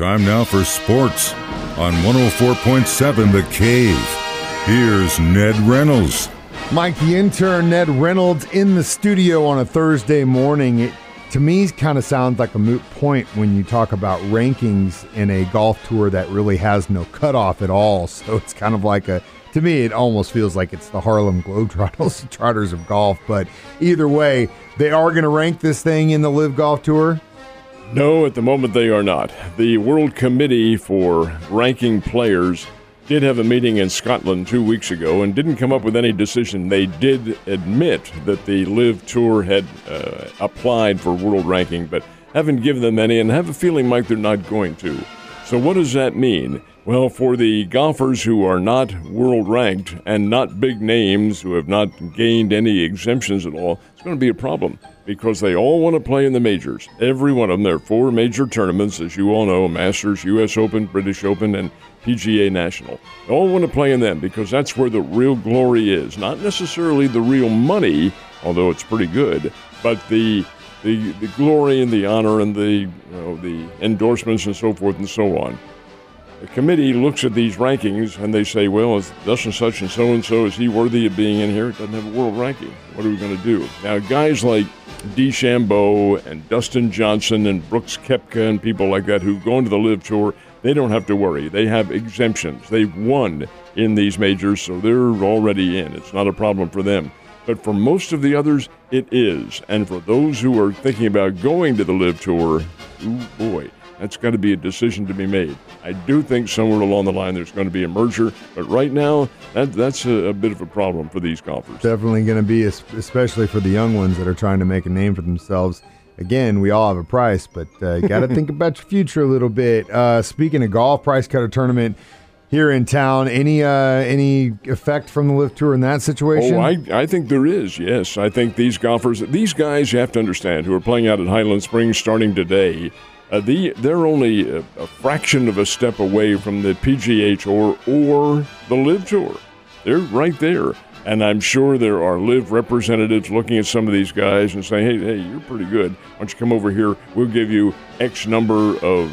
Time now for sports on 104.7 The Cave. Here's Ned Reynolds. Mike, the intern, Ned Reynolds, in the studio on a Thursday morning. It, to me, kind of sounds like a moot point when you talk about rankings in a golf tour that really has no cutoff at all. So it's kind of like a, to me, it almost feels like it's the Harlem Globetrotters Trotters of golf. But either way, they are going to rank this thing in the LIV Golf Tour. No, at the moment they are not. The World Committee for Ranking Players did have a meeting in Scotland two weeks ago and didn't come up with any decision. They did admit that the LIV Tour had uh, applied for world ranking, but haven't given them any and have a feeling, Mike, they're not going to. So, what does that mean? Well, for the golfers who are not world ranked and not big names who have not gained any exemptions at all, it's going to be a problem because they all want to play in the majors. Every one of them. There are four major tournaments, as you all know Masters, U.S. Open, British Open, and PGA National. They all want to play in them because that's where the real glory is. Not necessarily the real money, although it's pretty good, but the the, the glory and the honor and the you know, the endorsements and so forth and so on. The committee looks at these rankings and they say, well, is thus and such and so and so, is he worthy of being in here? It doesn't have a world ranking. What are we going to do? Now, guys like DeChambeau and Dustin Johnson and Brooks Koepka and people like that who've gone to the LIV Tour, they don't have to worry. They have exemptions. They've won in these majors, so they're already in. It's not a problem for them. But for most of the others, it is. And for those who are thinking about going to the LIV Tour, ooh boy, that's got to be a decision to be made. I do think somewhere along the line there's going to be a merger, but right now that that's a, a bit of a problem for these golfers. Definitely going to be, especially for the young ones that are trying to make a name for themselves. Again, we all have a price, but uh, you got to think about your future a little bit. Uh, speaking of golf, price cutter tournament here in town. Any uh, any effect from the LIV Tour in that situation? Oh, I, I think there is. Yes, I think these golfers, these guys, you have to understand, who are playing out at Highland Springs starting today. Uh, the, they're only a, a, fraction of a step away from the PGA Tour or the LIV Tour. They're right there. And I'm sure there are LIV representatives looking at some of these guys and saying, hey, hey, you're pretty good. Why don't you come over here? We'll give you X number of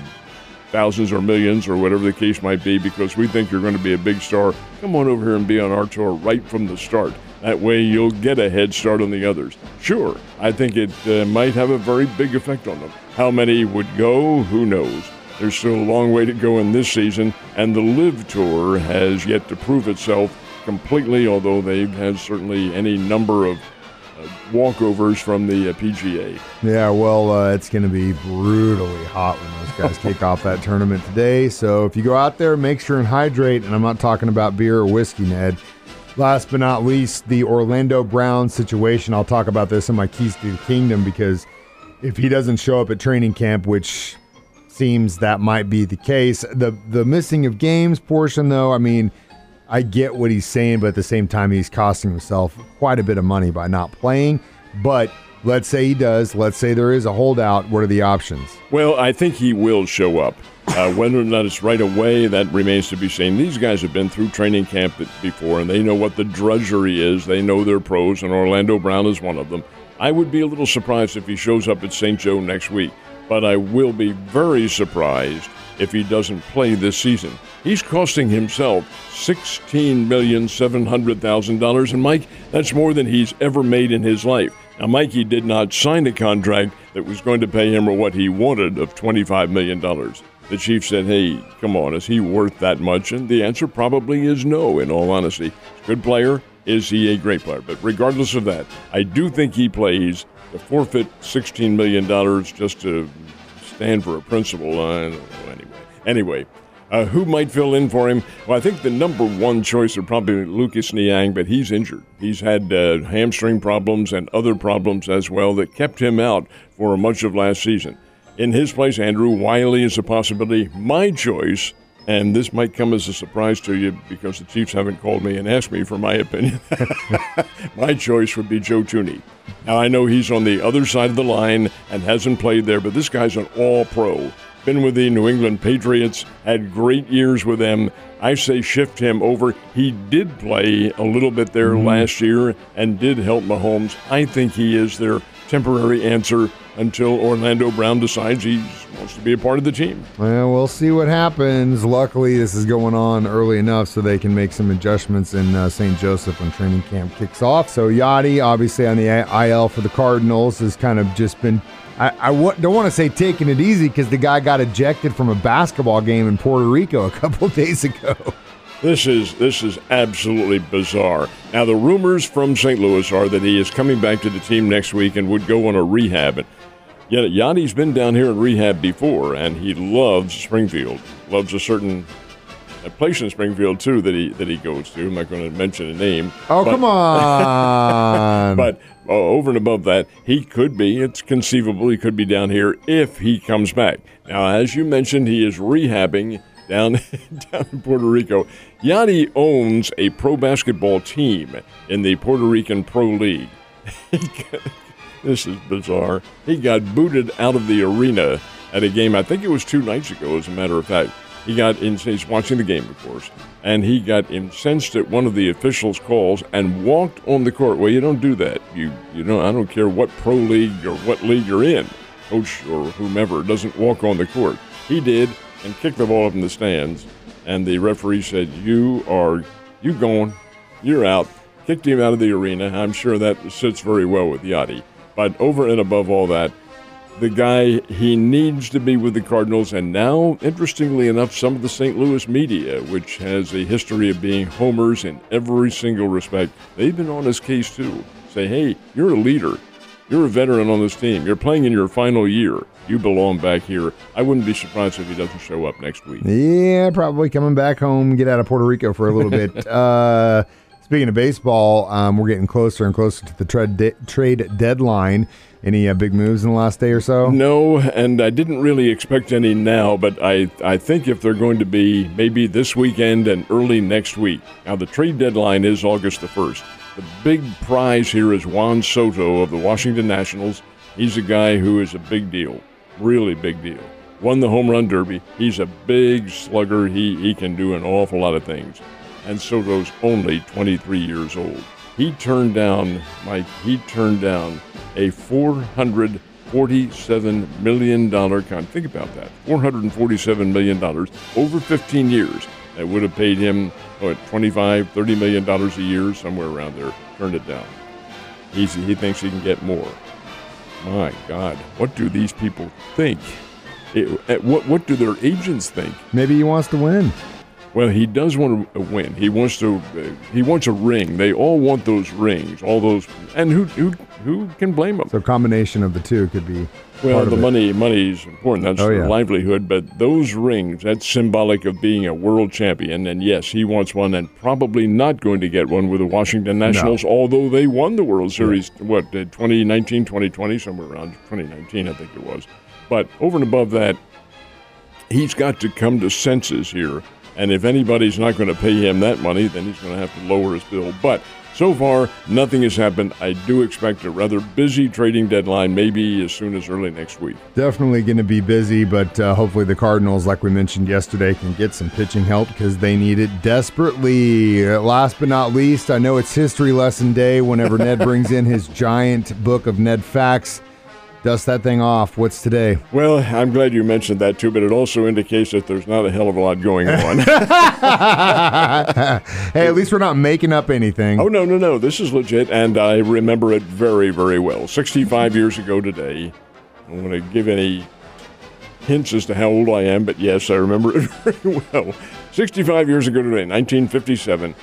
thousands or millions or whatever the case might be because we think you're going to be a big star. Come on over here and be on our tour right from the start. That way you'll get a head start on the others. Sure, I think it uh, might have a very big effect on them. How many would go? Who knows? There's still a long way to go in this season, and the LIV Tour has yet to prove itself completely, although they've had certainly any number of uh, walkovers from the uh, PGA. Yeah, well, uh, it's going to be brutally hot when those guys kick off that tournament today. So if you go out there, make sure and hydrate. And I'm not talking about beer or whiskey, Ned. Last but not least, the Orlando Brown situation. I'll talk about this in my Keys to the Kingdom because if he doesn't show up at training camp, which seems that might be the case, the the missing of games portion, though, I mean, I get what he's saying, but at the same time, he's costing himself quite a bit of money by not playing. But let's say he does. Let's say there is a holdout. What are the options? Well, I think he will show up. Uh, whether or not it's right away, that remains to be seen. These guys have been through training camp before, and they know what the drudgery is. They know their pros, and Orlando Brown is one of them. I would be a little surprised if he shows up at St. Joe next week, but I will be very surprised if he doesn't play this season. He's costing himself $16,700,000, and Mike, that's more than he's ever made in his life. Now, Mikey did not sign a contract that was going to pay him what he wanted of $25 million the chief said, Hey, come on, is he worth that much? And the answer probably is no, in all honesty. Good player. Is he a great player? But regardless of that, I do think he plays to forfeit $16 million just to stand for a principle. Uh, anyway, anyway uh, who might fill in for him? Well, I think the number one choice would probably be Lucas Niang, but he's injured. He's had uh, hamstring problems and other problems as well that kept him out for much of last season. In his place, Andrew Wylie is a possibility. My choice, and this might come as a surprise to you because the Chiefs haven't called me and asked me for my opinion. my choice would be Joe Thuney. Now, I know he's on the other side of the line and hasn't played there, but this guy's an all pro. Been with the New England Patriots, had great years with them. I say shift him over. He did play a little bit there mm-hmm. last year and did help Mahomes. I think he is their temporary answer until Orlando Brown decides he wants to be a part of the team. Well, we'll see what happens. Luckily, this is going on early enough so they can make some adjustments in uh, St. Joseph when training camp kicks off. So Yadi, obviously on the IL for the Cardinals, has kind of just been. I I w- don't want to say taking it easy because the guy got ejected from a basketball game in Puerto Rico a couple days ago. This is this is absolutely bizarre. Now the rumors from St. Louis are that he is coming back to the team next week and would go on a rehab. And yet Yadi's been down here in rehab before, and he loves Springfield. Loves a certain a place in Springfield too that he that he goes to. I'm not going to mention a name. Oh but- come on! But uh, over and above that, he could be. It's conceivable he could be down here if he comes back. Now, as you mentioned, he is rehabbing down down in Puerto Rico. Yadi owns a pro basketball team in the Puerto Rican Pro League. this is bizarre. He got booted out of the arena at a game. I think it was two nights ago, as a matter of fact. He got in. He's watching the game, of course, and he got incensed at one of the officials' calls and walked on the court. Well, you don't do that. You you know I don't care what pro league or what league you're in, coach or whomever doesn't walk on the court. He did and kicked the ball up in the stands, and the referee said, "You are you going? You're out." Kicked him out of the arena. I'm sure that sits very well with Yadi. But over and above all that, the guy he needs to be with the Cardinals, and now, interestingly enough, some of the St. Louis media, which has a history of being homers in every single respect, they've been on his case too. Say, hey, you're a leader. You're a veteran on this team. You're playing in your final year. You belong back here. I wouldn't be surprised if he doesn't show up next week. Yeah, probably coming back home, get out of Puerto Rico for a little bit. Uh, speaking of baseball, um, we're getting closer and closer to the trade de- trade deadline. Any uh, big moves in the last day or so? No, and I didn't really expect any now, but I, I think if they're going to be maybe this weekend and early next week. Now, the trade deadline is August the 1st. The big prize here is Juan Soto of the Washington Nationals. He's a guy who is a big deal, really big deal. Won the home run derby. He's a big slugger. He, he can do an awful lot of things. And Soto's only 23 years old. He turned down, Mike, he turned down a $447 million contract. Think about that $447 million over 15 years. That would have paid him, what, 25, 30 million dollars a year, somewhere around there. Turned it down. He's, he thinks he can get more. My God, what do these people think? It- what, what do their agents think? Maybe he wants to win. Well, he does want to win. He wants to. Uh, he wants a ring. They all want those rings. All those, and who who who can blame them? So, combination of the two could be. Well, the money money is important. That's Oh, yeah. livelihood. But those rings, that's symbolic of being a world champion. And yes, he wants one, and probably not going to get one with the Washington Nationals. Although they won the World Series, what uh, 2019, 2020, somewhere around 2019, I think it was. But over and above that, he's got to come to senses here. And if anybody's not going to pay him that money, then he's going to have to lower his bill. But so far, nothing has happened. I do expect a rather busy trading deadline, maybe as soon as early next week. Definitely going to be busy, but uh, hopefully the Cardinals, like we mentioned yesterday, can get some pitching help because they need it desperately. Last but not least, I know it's history lesson day whenever Ned brings in his giant book of Ned facts. Dust that thing off. What's today? Well, I'm glad you mentioned that too, but it also indicates that there's not a hell of a lot going on. Hey, at least we're not making up anything. oh, no, no, no. This is legit, and I remember it very, very well. 65 years ago today. I don't want to give any hints as to how old I am, but yes, I remember it very well. 65 years ago today, 1957,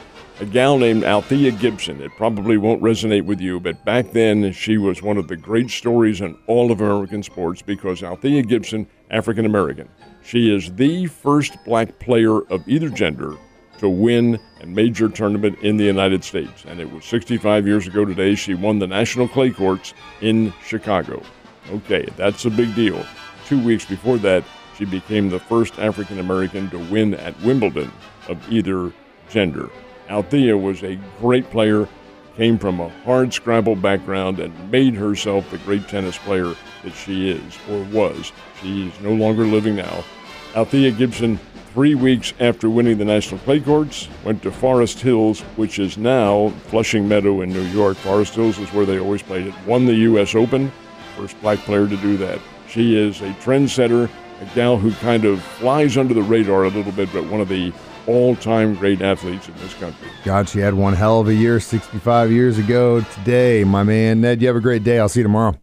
a gal named Althea Gibson. It probably won't resonate with you, but back then she was one of the great stories in all of American sports because Althea Gibson, African American, she is the first black player of either gender to win a major tournament in the United States. And it was 65 years ago today. She won the National Clay Courts in Chicago. Okay, that's a big deal. Two weeks before that, she became the first African American to win at Wimbledon of either gender. Althea was a great player, came from a hard scrabble background, and made herself the great tennis player that she is or was. She is no longer living now. Althea Gibson Three weeks after winning the National Clay Courts, went to Forest Hills, which is now Flushing Meadow in New York. Forest Hills is where they always played it. Won the U.S. Open, first black player to do that. She is a trendsetter, a gal who kind of flies under the radar a little bit, but one of the all-time great athletes in this country. God, she had one hell of a year 65 years ago today. My man, Ned, you have a great day. I'll see you tomorrow.